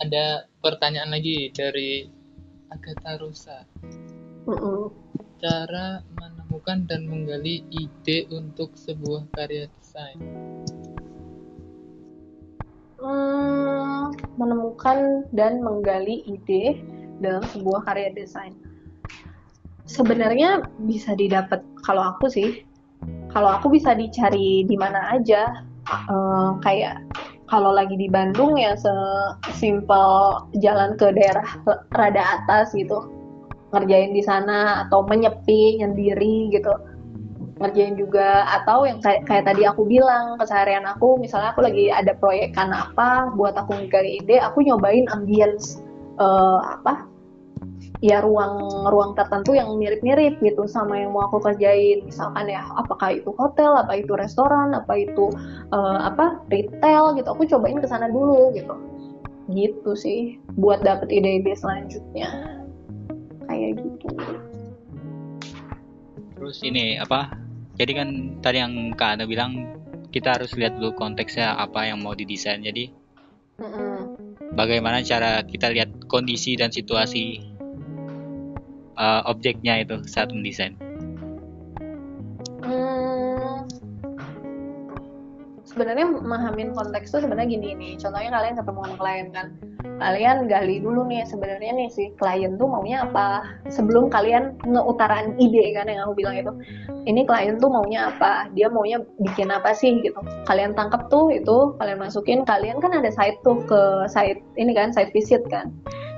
ada pertanyaan lagi dari Agatha Rosa. Mm-mm. Cara menemukan dan menggali ide untuk sebuah karya desain. Hmm, menemukan dan menggali ide dalam sebuah karya desain. Sebenarnya bisa didapat kalau aku sih, kalau aku bisa dicari di mana aja. Eh, kayak kalau lagi di Bandung ya sesimpel jalan ke daerah rada atas gitu, ngerjain di sana atau menyepi nyendiri gitu. Ngerjain juga atau yang kayak, kayak tadi aku bilang keseharian aku misalnya aku lagi ada proyek kan apa buat aku ngegali ide aku nyobain ambience eh, apa ya ruang ruang tertentu yang mirip-mirip gitu sama yang mau aku kerjain misalkan ya apakah itu hotel apa itu restoran apa itu eh, apa retail gitu aku cobain ke sana dulu gitu gitu sih buat dapet ide-ide selanjutnya kayak gitu Terus ini apa? Jadi kan tadi yang Kak Ana bilang kita harus lihat dulu konteksnya apa yang mau didesain. Jadi Mm-mm. bagaimana cara kita lihat kondisi dan situasi uh, objeknya itu saat mendesain. Hmm, sebenarnya memahamin konteks tuh sebenarnya gini nih. Contohnya kalian ketemu sama klien kan, kalian gali dulu nih sebenarnya nih si klien tuh maunya apa. Sebelum kalian ngeutaraan ide kan yang aku bilang itu, ini klien tuh maunya apa, dia maunya bikin apa sih gitu. Kalian tangkap tuh itu, kalian masukin, kalian kan ada site tuh ke site ini kan site visit kan.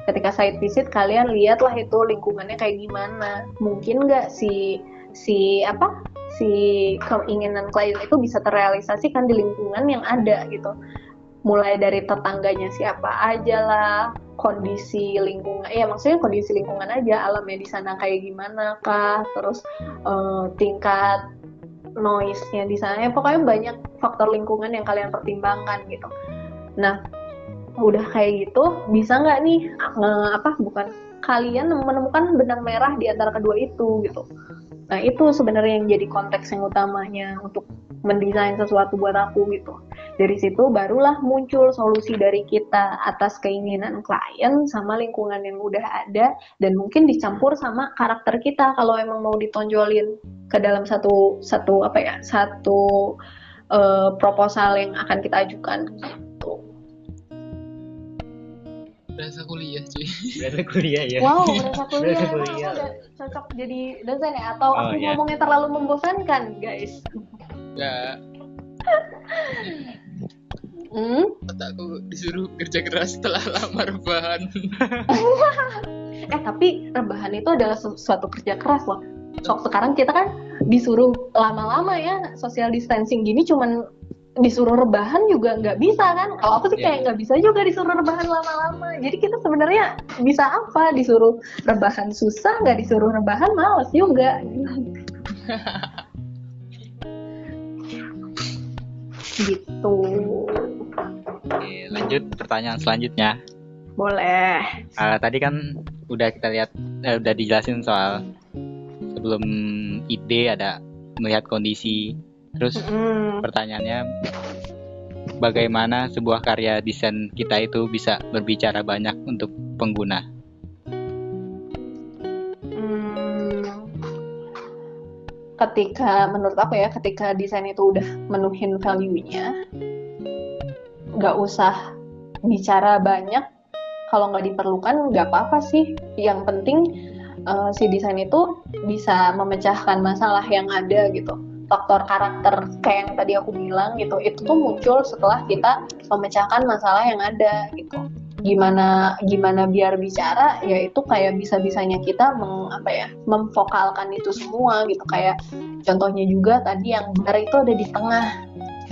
Ketika site visit kalian lihatlah itu lingkungannya kayak gimana. Mungkin nggak si si apa si keinginan klien itu bisa terrealisasikan di lingkungan yang ada gitu mulai dari tetangganya siapa aja lah kondisi lingkungan ya maksudnya kondisi lingkungan aja alamnya di sana kayak gimana kah terus eh, tingkat noise-nya di sana ya pokoknya banyak faktor lingkungan yang kalian pertimbangkan gitu nah udah kayak gitu bisa nggak nih nge- apa bukan kalian menemukan benang merah di antara kedua itu gitu Nah, itu sebenarnya yang jadi konteks yang utamanya untuk mendesain sesuatu buat aku gitu. Dari situ barulah muncul solusi dari kita atas keinginan klien sama lingkungan yang udah ada dan mungkin dicampur sama karakter kita kalau emang mau ditonjolin ke dalam satu satu apa ya, satu eh, proposal yang akan kita ajukan. Berasa kuliah cuy. Berarti kuliah ya. Wow, berasa kuliah. Berasa Emang aku kuliah. udah cocok jadi dosen ya atau Oh, aku iya. ngomongnya terlalu membosankan, guys? Enggak, Hmm? otakku disuruh kerja keras setelah lama rebahan. Eh tapi rebahan itu adalah su- suatu kerja keras loh. Sok sekarang kita kan disuruh lama-lama ya social distancing gini cuman disuruh rebahan juga nggak bisa kan? Kalau aku sih Iya. kayak nggak bisa juga disuruh rebahan lama-lama. Jadi kita sebenarnya bisa apa? Disuruh rebahan susah, nggak disuruh rebahan males juga. gitu. Oke, lanjut pertanyaan selanjutnya. Boleh. Ah, tadi kan udah kita lihat eh, udah dijelasin soal sebelum ide ada melihat kondisi. Terus Mm. pertanyaannya bagaimana sebuah karya desain kita itu bisa berbicara banyak untuk pengguna? Hmm, ketika menurut aku ya ketika desain itu udah menuhin value-nya nggak usah bicara banyak kalau nggak diperlukan nggak apa-apa sih yang penting eh, si desain itu bisa memecahkan masalah yang ada gitu faktor karakter kayak yang tadi aku bilang gitu itu tuh muncul setelah kita memecahkan masalah yang ada gitu. Gimana gimana biar bicara ya itu kayak bisa bisanya kita meng, apa ya memvokalkan itu semua gitu. Kayak contohnya juga tadi yang bar itu ada di tengah.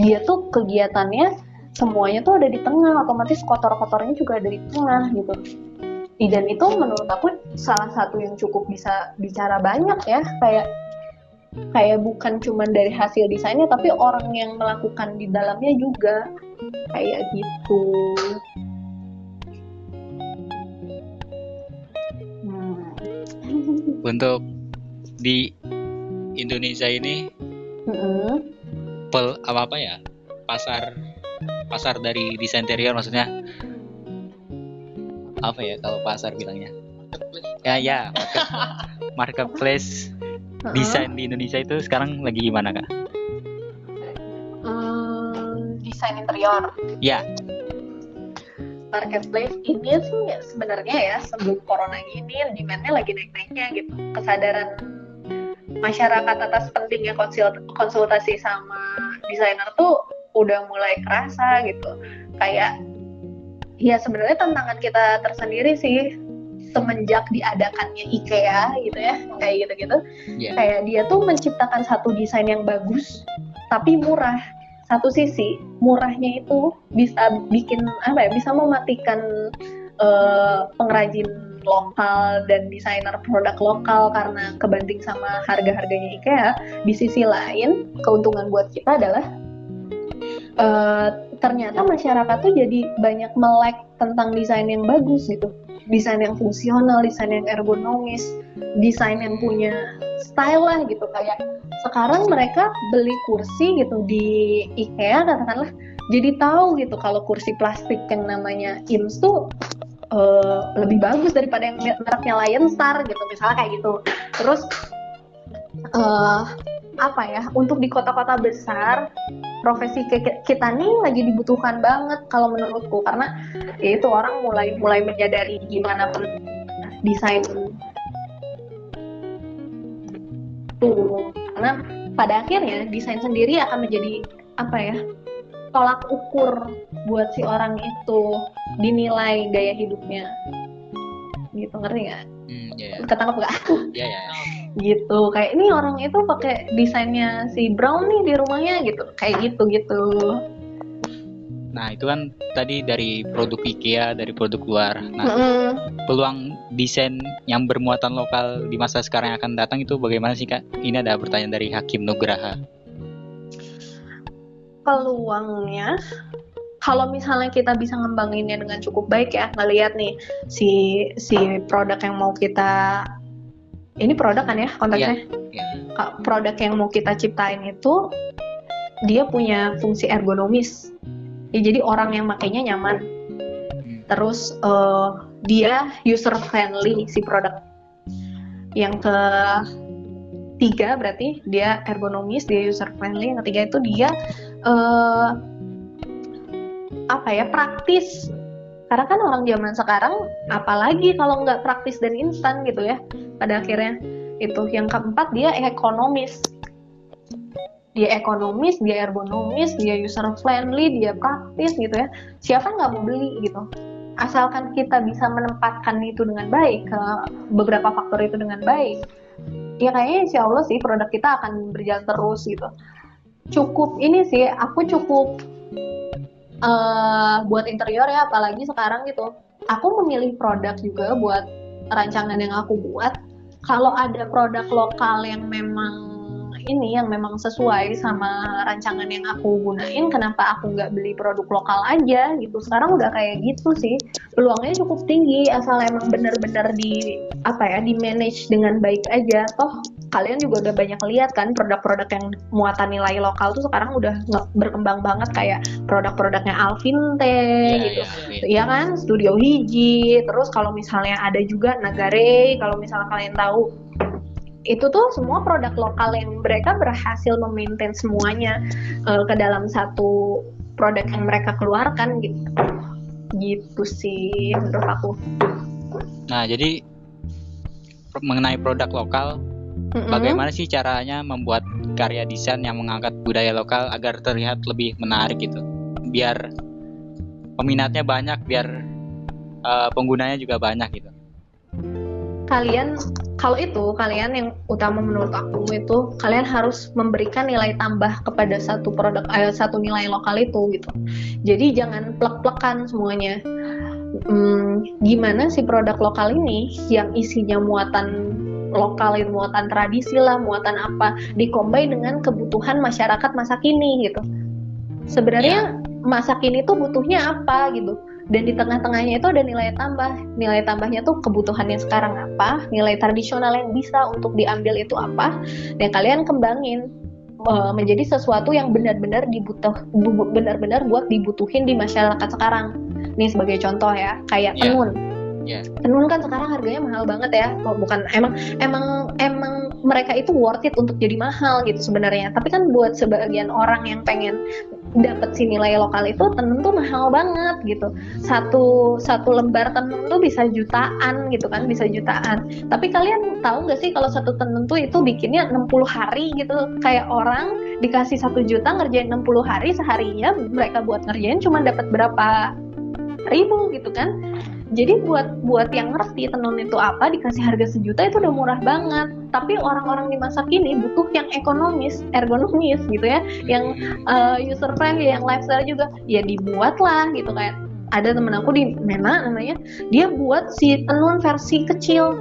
Dia tuh kegiatannya semuanya tuh ada di tengah otomatis kotor-kotornya juga ada di tengah gitu. Dan itu menurut aku salah satu yang cukup bisa bicara banyak ya kayak kayak bukan cuma dari hasil desainnya tapi orang yang melakukan di dalamnya juga. Kayak gitu. Hmm. Untuk di Indonesia ini Mm-mm. pel apa apa ya? Pasar pasar dari desain interior maksudnya apa ya kalau pasar bilangnya? Ya ya market- marketplace Desain di Indonesia itu sekarang lagi gimana kak? Hmm, desain interior. Ya, marketplace ini sih sebenarnya ya sebelum corona gini demandnya lagi naik-naiknya gitu. Kesadaran masyarakat atas pentingnya konsul- konsultasi sama desainer tuh udah mulai kerasa gitu. Kayak ya sebenarnya tantangan kita tersendiri sih semenjak diadakannya IKEA gitu ya kayak gitu-gitu. Ya. kayak dia tuh menciptakan satu desain yang bagus tapi murah. Satu sisi murahnya itu bisa bikin apa ya bisa mematikan eh, pengrajin lokal dan desainer produk lokal karena kebanting sama harga-harganya IKEA. Di sisi lain keuntungan buat kita adalah eh, ternyata masyarakat tuh jadi banyak melek tentang desain yang bagus gitu desain yang fungsional desain yang ergonomis desain yang punya style lah gitu. Kayak sekarang mereka beli kursi gitu di IKEA katakanlah jadi tahu gitu kalau kursi plastik yang namanya IMS tuh eh, lebih bagus daripada yang mereknya Lion Star gitu misalnya kayak gitu. Terus eh, apa ya untuk di kota-kota besar profesi kita nih lagi dibutuhkan banget kalau menurutku. Karena ya itu orang mulai mulai menyadari gimana penting desain tuh. Karena pada akhirnya desain sendiri akan menjadi apa ya tolak ukur buat si orang itu dinilai gaya hidupnya. Gitu ngerti nggak? Hmm, ya, ya, ketangkep nggak? Ya, ya. Gitu kayak ini orang itu pakai desainnya si Brown nih di rumahnya gitu kayak gitu gitu Nah itu kan tadi dari produk IKEA, dari produk luar. Nah Mm-mm. peluang desain yang bermuatan lokal di masa sekarang yang akan datang itu bagaimana sih kak? Ini ada pertanyaan dari Hakim Nugraha. peluangnya kalau misalnya kita bisa ngembanginnya dengan cukup baik ya ngelihat nih si si produk yang mau kita ini produk kan ya konteksnya? Ya. Ka- produk yang mau kita ciptain itu dia punya fungsi ergonomis. Ya jadi orang yang makainya nyaman. Hmm. terus eh, dia user friendly si produk. Yang ke tiga berarti dia ergonomis dia user friendly yang ketiga itu dia eh, apa ya praktis karena kan orang zaman sekarang apalagi kalau nggak praktis dan instan gitu ya pada akhirnya. Itu yang keempat dia ekonomis. Dia ekonomis dia ergonomis dia user friendly dia praktis gitu ya. Siapa nggak mau beli gitu? Asalkan kita bisa menempatkan itu dengan baik ke beberapa faktor itu dengan baik ya kayaknya insya Allah sih produk kita akan berjalan terus gitu. Cukup ini sih aku cukup eh, buat interior ya apalagi sekarang gitu. Aku memilih produk juga buat rancangan yang aku buat. Kalau ada produk lokal yang memang ini yang memang sesuai sama rancangan yang aku gunain kenapa aku nggak beli produk lokal aja gitu? Sekarang udah kayak gitu sih. Peluangnya cukup tinggi asal emang bener-bener di apa ya di manage dengan baik aja. Toh kalian juga udah banyak lihat kan produk-produk yang muatan nilai lokal tuh sekarang udah berkembang banget kayak produk-produknya Alvin teh Ya, gitu ya, Iya kan, Studio Hiji, terus kalau misalnya ada juga Nagare, kalau misalnya kalian tahu itu tuh semua produk lokal yang mereka berhasil memaintain semuanya eh, ke dalam satu produk yang mereka keluarkan gitu. Gitu sih menurut aku. Nah jadi mengenai produk lokal, Mm-mm. bagaimana sih caranya membuat karya desain yang mengangkat budaya lokal agar terlihat lebih menarik gitu? Biar peminatnya banyak, biar eh, penggunanya juga banyak gitu. Kalian kalau itu kalian yang utama menurut aku itu kalian harus memberikan nilai tambah kepada satu produk eh, satu nilai lokal itu gitu. Jadi jangan plek-plekan semuanya. Hmm, gimana si produk lokal ini yang isinya muatan lokal, muatan tradisi lah, muatan apa, dikombin dengan kebutuhan masyarakat masa kini gitu. Sebenarnya masa kini tuh butuhnya apa gitu. Dan di tengah-tengahnya itu ada nilai tambah. Nilai tambahnya tuh kebutuhannya sekarang apa, nilai tradisional yang bisa untuk diambil itu apa, dan kalian kembangin eh, menjadi sesuatu yang benar-benar dibutuh bu- benar-benar buat dibutuhin di masyarakat sekarang. Nih sebagai contoh ya, kayak Iya. tenun. Iya. tenun kan sekarang harganya mahal banget ya. Oh, bukan emang emang emang mereka itu worth it untuk jadi mahal gitu sebenarnya. Tapi kan buat sebagian orang yang pengen dapat si nilai lokal itu tenun tuh mahal banget gitu. Satu satu lembar tenun tuh bisa jutaan gitu kan bisa jutaan. Tapi kalian tahu nggak sih kalau satu tenun tuh itu bikinnya 60 hari gitu? Kayak orang dikasih satu juta ngerjain 60 hari seharinya mereka buat ngerjain cuma dapat berapa ribu gitu kan. Jadi buat buat yang ngerti tenun itu apa dikasih harga sejuta itu udah murah banget. Tapi orang-orang di masa kini butuh yang ekonomis ergonomis gitu ya. Yang uh, user friendly yang lifestyle juga. Ya dibuat lah gitu. Kayak ada temen aku di Mena namanya. Dia buat si tenun versi kecil.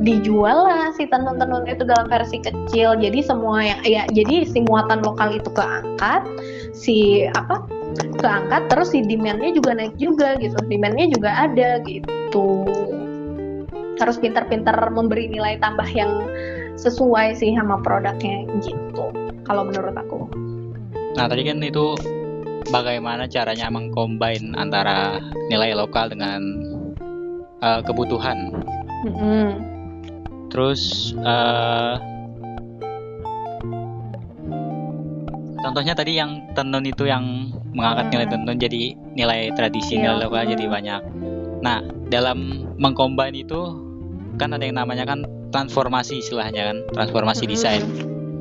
Dijual lah si tenun-tenun itu dalam versi kecil. Jadi semua yang ya jadi si muatan lokal itu keangkat si apa keangkat terus si demandnya juga naik juga gitu demandnya juga ada gitu harus pintar-pintar memberi nilai tambah yang sesuai sih sama produknya gitu kalau menurut aku Nah tadi kan itu bagaimana caranya mengcombine antara nilai lokal dengan uh, kebutuhan. Mm-mm. Terus uh, contohnya tadi yang tenun itu yang mengangkat nilai tenun jadi nilai tradisi Iya. nilai lokal jadi Hmm. banyak. Nah dalam mengcombine itu kan ada yang namanya kan transformasi istilahnya kan transformasi Mm-mm. desain.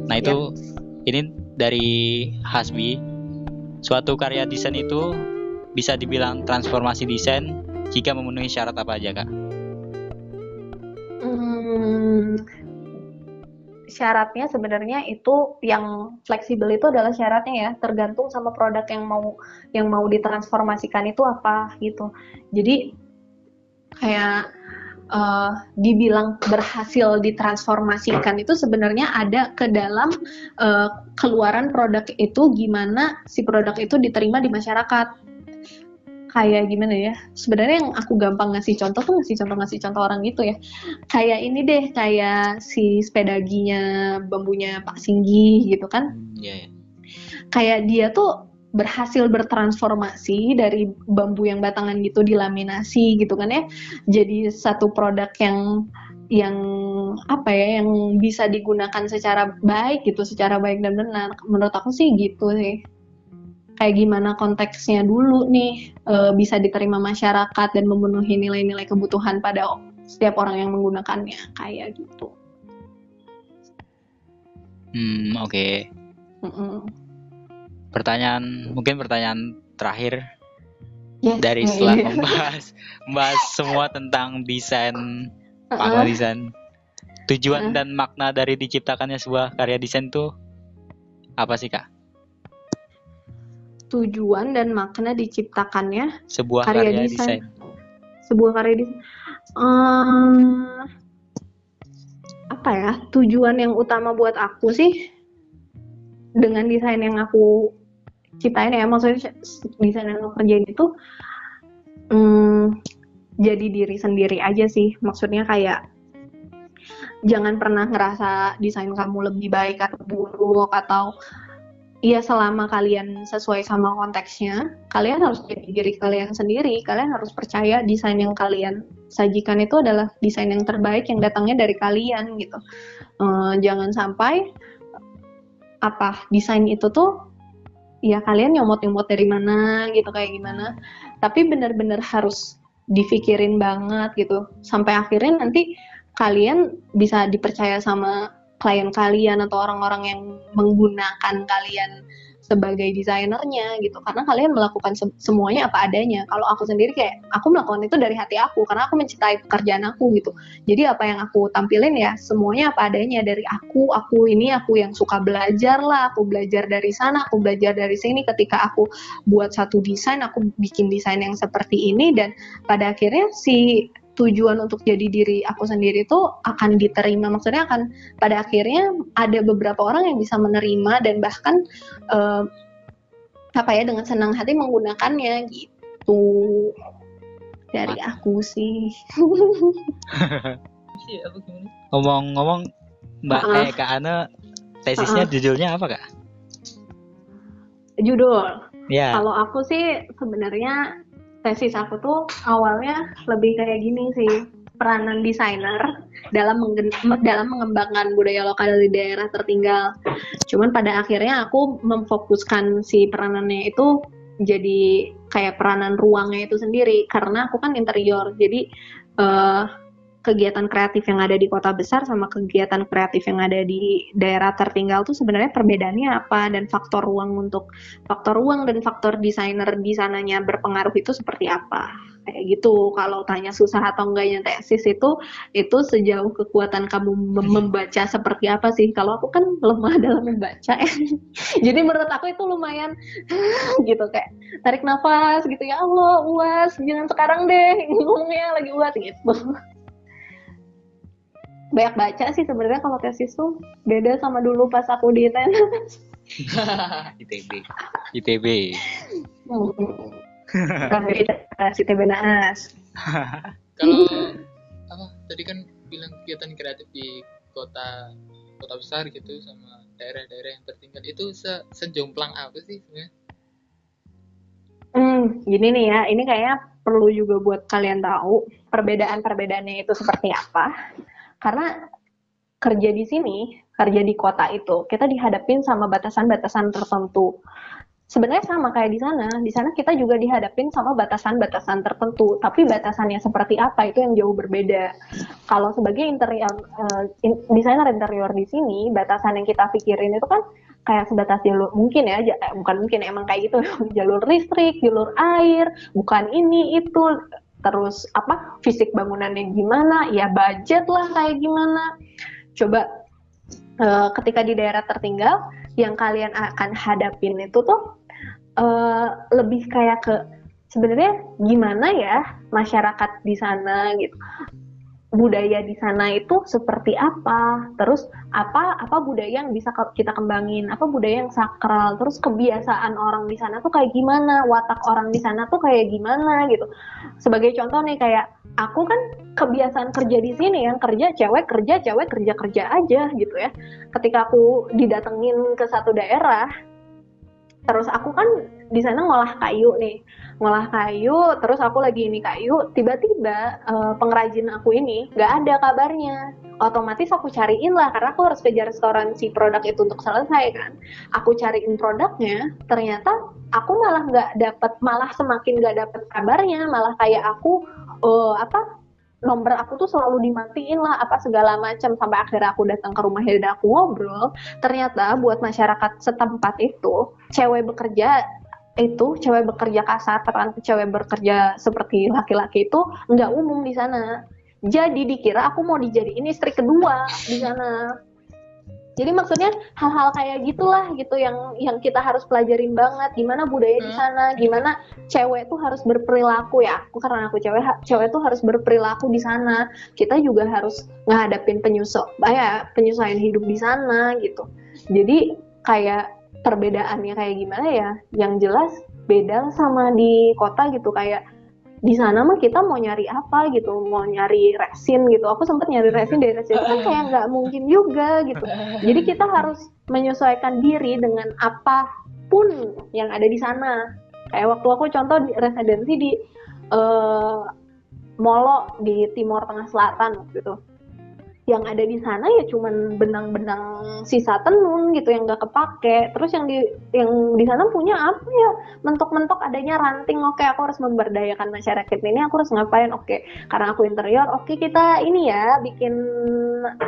Nah Iya. itu ini dari Hasbi suatu karya desain itu bisa dibilang transformasi desain jika memenuhi syarat apa aja kak? Syaratnya sebenarnya itu yang fleksibel itu adalah syaratnya ya tergantung sama produk yang mau yang mau ditransformasikan itu apa gitu. Jadi kayak eh, dibilang berhasil ditransformasikan itu sebenarnya ada ke dalam eh, keluaran produk itu gimana si produk itu diterima di masyarakat kayak gimana ya? Sebenarnya yang aku gampang ngasih contoh tuh ngasih contoh ngasih contoh orang gitu ya. Kayak ini deh kayak si sepedaginya bambunya Pak Singgi gitu kan. Iya ya. kayak dia tuh berhasil bertransformasi dari bambu yang batangan gitu dilaminasi gitu kan ya jadi satu produk yang yang apa ya yang bisa digunakan secara baik gitu secara baik dan benar. Menurut aku sih gitu sih kayak gimana konteksnya dulu nih eh, bisa diterima masyarakat dan memenuhi nilai-nilai kebutuhan pada setiap orang yang menggunakannya kayak gitu Hmm oke. Mm-mm. Pertanyaan mungkin pertanyaan terakhir Yes, dari iya, setelah iya. membahas membahas semua tentang desain makna Uh-uh. desain. Tujuan Uh. dan makna dari diciptakannya sebuah karya desain tuh apa sih kak? Tujuan dan makna diciptakannya Sebuah Karya karya, desain. desain. sebuah karya desain Ehm, apa ya tujuan yang utama buat aku sih dengan desain yang aku ciptain ya maksudnya desain yang aku kerjain itu hmm, jadi diri sendiri aja sih maksudnya kayak jangan pernah ngerasa desain kamu lebih baik atau buruk atau Iya selama kalian sesuai sama konteksnya, kalian harus jadi diri kalian sendiri. Kalian harus percaya desain yang kalian sajikan itu adalah desain yang terbaik yang datangnya dari kalian gitu. Eh, jangan sampai apa desain itu tuh ya kalian nyomot-nyomot dari mana gitu kayak gimana. Tapi benar-benar harus dipikirin banget gitu sampai akhirnya nanti kalian bisa dipercaya sama klien kalian atau orang-orang yang menggunakan kalian sebagai desainernya gitu. Karena kalian melakukan se- semuanya apa adanya. Kalau aku sendiri kayak aku melakukan itu dari hati aku karena aku mencintai pekerjaan aku gitu. Jadi apa yang aku tampilin ya semuanya apa adanya. Dari aku aku ini aku yang suka belajar lah. Aku belajar dari sana aku belajar dari sini. Ketika aku buat satu desain aku bikin desain yang seperti ini. Dan pada akhirnya si tujuan untuk jadi diri aku sendiri itu akan diterima. Maksudnya akan pada akhirnya ada beberapa orang yang bisa menerima dan bahkan eh, apa ya dengan senang hati menggunakannya gitu. Dari aku sih. Gimana? Ngomong-ngomong Mbak Uh-uh. eh Kak Ana tesisnya judulnya apa kak? judul. Ya. kalau aku sih sebenarnya tesis aku tuh awalnya lebih kayak gini sih peranan desainer dalam dalam mengembangkan budaya lokal di daerah tertinggal. Cuman pada akhirnya aku memfokuskan si peranannya itu jadi kayak peranan ruangnya itu sendiri karena aku kan interior. Jadi eh, kegiatan kreatif yang ada di kota besar sama kegiatan kreatif yang ada di daerah tertinggal tuh sebenarnya perbedaannya apa? Dan faktor ruang untuk faktor ruang dan faktor desainer di sananya berpengaruh itu seperti apa? Kayak gitu. Kalau tanya susah atau enggaknya tesis itu itu sejauh kekuatan kamu mem- membaca seperti apa sih? Kalau aku kan lemah dalam membaca. Ya. jadi menurut aku itu lumayan gitu kayak tarik nafas gitu. Ya Allah uas. Jangan sekarang deh. Ngomongnya lagi uas gitu banyak baca sih sebenarnya kalau tesis tuh. Beda sama dulu pas aku di ITB ITB kan beda si TB Naas kalau apa tadi kan bilang kegiatan kreatif di kota kota besar gitu sama daerah-daerah yang tertinggal. Itu se sejomplang apa sih sebenarnya? Hmm, gini nih ya, ini kayaknya perlu juga buat kalian tahu perbedaan-perbedaannya itu seperti apa. Karena kerja di sini, kerja di kota itu, kita dihadapin sama batasan-batasan tertentu. Sebenarnya sama kayak di sana, di sana kita juga dihadapin sama batasan-batasan tertentu, tapi batasannya seperti apa itu yang jauh berbeda. Kalau sebagai interior eh, in- desainer interior di sini, batasan yang kita pikirin itu kan kayak sebatas jalur mungkin ya eh, bukan mungkin emang kayak gitu jalur listrik jalur air bukan ini itu terus apa fisik bangunannya gimana ya budget lah kayak gimana. Coba eh, ketika di daerah tertinggal yang kalian akan hadapin itu tuh eh, lebih kayak ke sebenarnya gimana ya masyarakat di sana gitu budaya di sana itu seperti apa? Terus apa apa budaya yang bisa kita kembangin? Apa budaya yang sakral? Terus kebiasaan orang di sana tuh kayak gimana? Watak orang di sana tuh kayak gimana gitu. Sebagai contoh nih kayak aku kan kebiasaan kerja di sini yang kerja cewek kerja cewek kerja kerja aja gitu ya. Ketika aku didatengin ke satu daerah terus aku kan di sana ngolah kayu nih. Ngolah kayu terus aku lagi ini kayu tiba-tiba eh, pengrajin aku ini nggak ada kabarnya. Otomatis aku cariin lah karena aku harus kejar restoran si produk itu untuk selesai kan. Aku cariin produknya ternyata aku malah nggak dapat malah semakin nggak dapat kabarnya. Malah kayak aku eh, apa nomor aku tuh selalu dimatiin lah apa segala macam sampai akhirnya aku datang ke rumahnya dan aku ngobrol. Ternyata buat masyarakat setempat itu cewek bekerja itu cewek bekerja kasar katakan cewek bekerja seperti laki-laki itu nggak umum di sana. Jadi dikira aku mau dijadiin istri kedua di sana. Jadi maksudnya hal-hal kayak gitulah gitu yang yang kita harus pelajarin banget. Gimana budaya di Hmm. sana gimana cewek tuh harus berperilaku ya. Aku karena aku cewek cewek tuh harus berperilaku di sana. Kita juga harus ngadapin penyusul ya penyesuaian hidup di sana gitu. Jadi kayak perbedaannya kayak gimana ya? Yang jelas beda sama di kota gitu kayak di sana mah kita mau nyari apa gitu mau nyari resin gitu. Aku sempet nyari resin dari resin kan kayak nggak mungkin juga gitu. Jadi kita harus menyesuaikan diri dengan apa pun yang ada di sana. Kayak waktu aku contoh di residensi di eh, Molo di Timur Tengah Selatan waktu itu yang ada di sana ya cuman benang-benang sisa tenun gitu yang nggak kepake. Terus yang di yang di sana punya apa ya? Mentok-mentok adanya ranting. Oke aku harus memberdayakan masyarakat ini. Aku harus ngapain? Oke karena aku interior oke kita ini ya bikin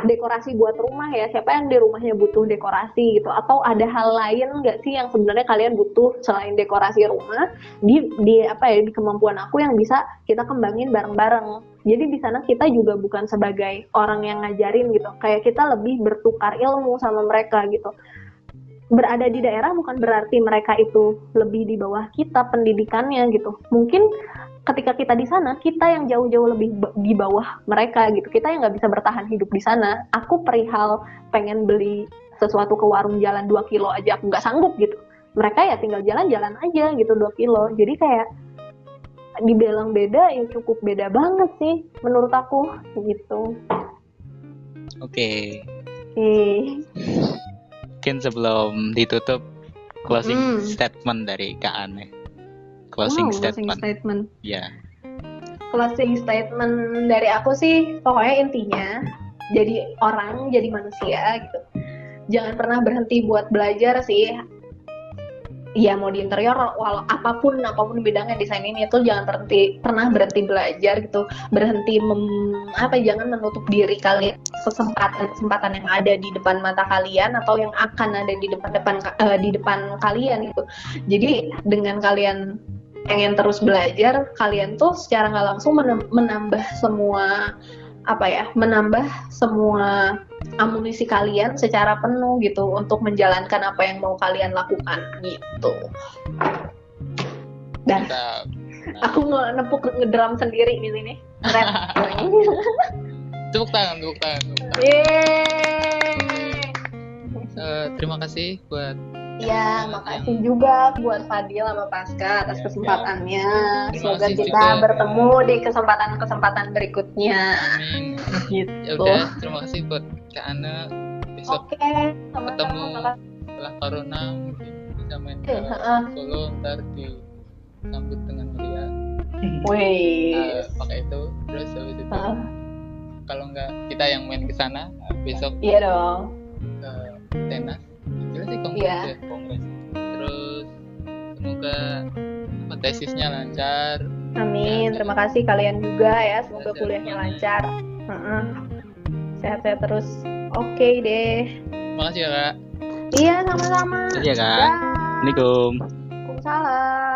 dekorasi buat rumah ya. Siapa yang di rumahnya butuh dekorasi gitu? Atau ada hal lain nggak sih yang sebenarnya kalian butuh selain dekorasi rumah? Di di apa ya di kemampuan aku yang bisa kita kembangin bareng-bareng jadi di sana kita juga bukan sebagai orang yang ngajarin gitu. Kayak kita lebih bertukar ilmu sama mereka gitu. Berada di daerah bukan berarti mereka itu lebih di bawah kita pendidikannya gitu. Mungkin ketika kita di sana kita yang jauh-jauh lebih di bawah mereka gitu. Kita yang nggak bisa bertahan hidup di sana. Aku perihal pengen beli sesuatu ke warung jalan 2 kilo aja aku nggak sanggup gitu. Mereka ya tinggal jalan-jalan aja gitu 2 kilo. Jadi kayak dibilang beda ya cukup beda banget sih menurut aku gitu Oke, oke mungkin sebelum ditutup closing Hmm. statement dari Kak Ane. closing closing statement. statement. Ya. Closing statement dari aku sih pokoknya intinya jadi orang, jadi manusia gitu. Jangan pernah berhenti buat belajar sih. Ya mau di interior walau apa pun apa pun bidangnya desain ini itu jangan berhenti pernah berhenti belajar gitu. Berhenti mem- apa jangan menutup diri kalian kesempatan kesempatan yang ada di depan mata kalian atau yang akan ada di depan depan eh, di depan kalian gitu. Jadi dengan kalian pengen terus belajar kalian tuh secara nggak langsung menambah semua apa ya menambah semua amunisi kalian secara penuh gitu untuk menjalankan apa yang mau kalian lakukan gitu dan Mantap. aku mau nepuk ngedrum sendiri di sini Keren. Tepuk tangan, tepuk tangan. Tepuk tangan. Yeay. Eh, terima kasih buat Ya, makasih juga buat Fadil sama Pasca atas Ya, kesempatannya. Terima Semoga kita juga. bertemu di kesempatan-kesempatan berikutnya. Amin. Gitu. Ya udah, terima kasih buat Kak Ana. Besok Oke, sama-sama. Ketemu. setelah corona mungkin bisa main ke Eh, heeh. Solo ntar disambut dengan meriah. Wih. Eh, pakai itu terus habis itu kalau nggak kita yang main ke sana besok Iya dong. ke tenas jelas sih kongres Iya. Ya semoga tesisnya lancar Amin. Ya, Terima kasih kalian juga ya. Semoga kuliahnya semuanya. lancar. Heeh. Sehat-sehat terus. Oke deh. makasih ya kak Iya, sama-sama. Iya, Kak. Dah. Assalamualaikum. Waalaikumsalam.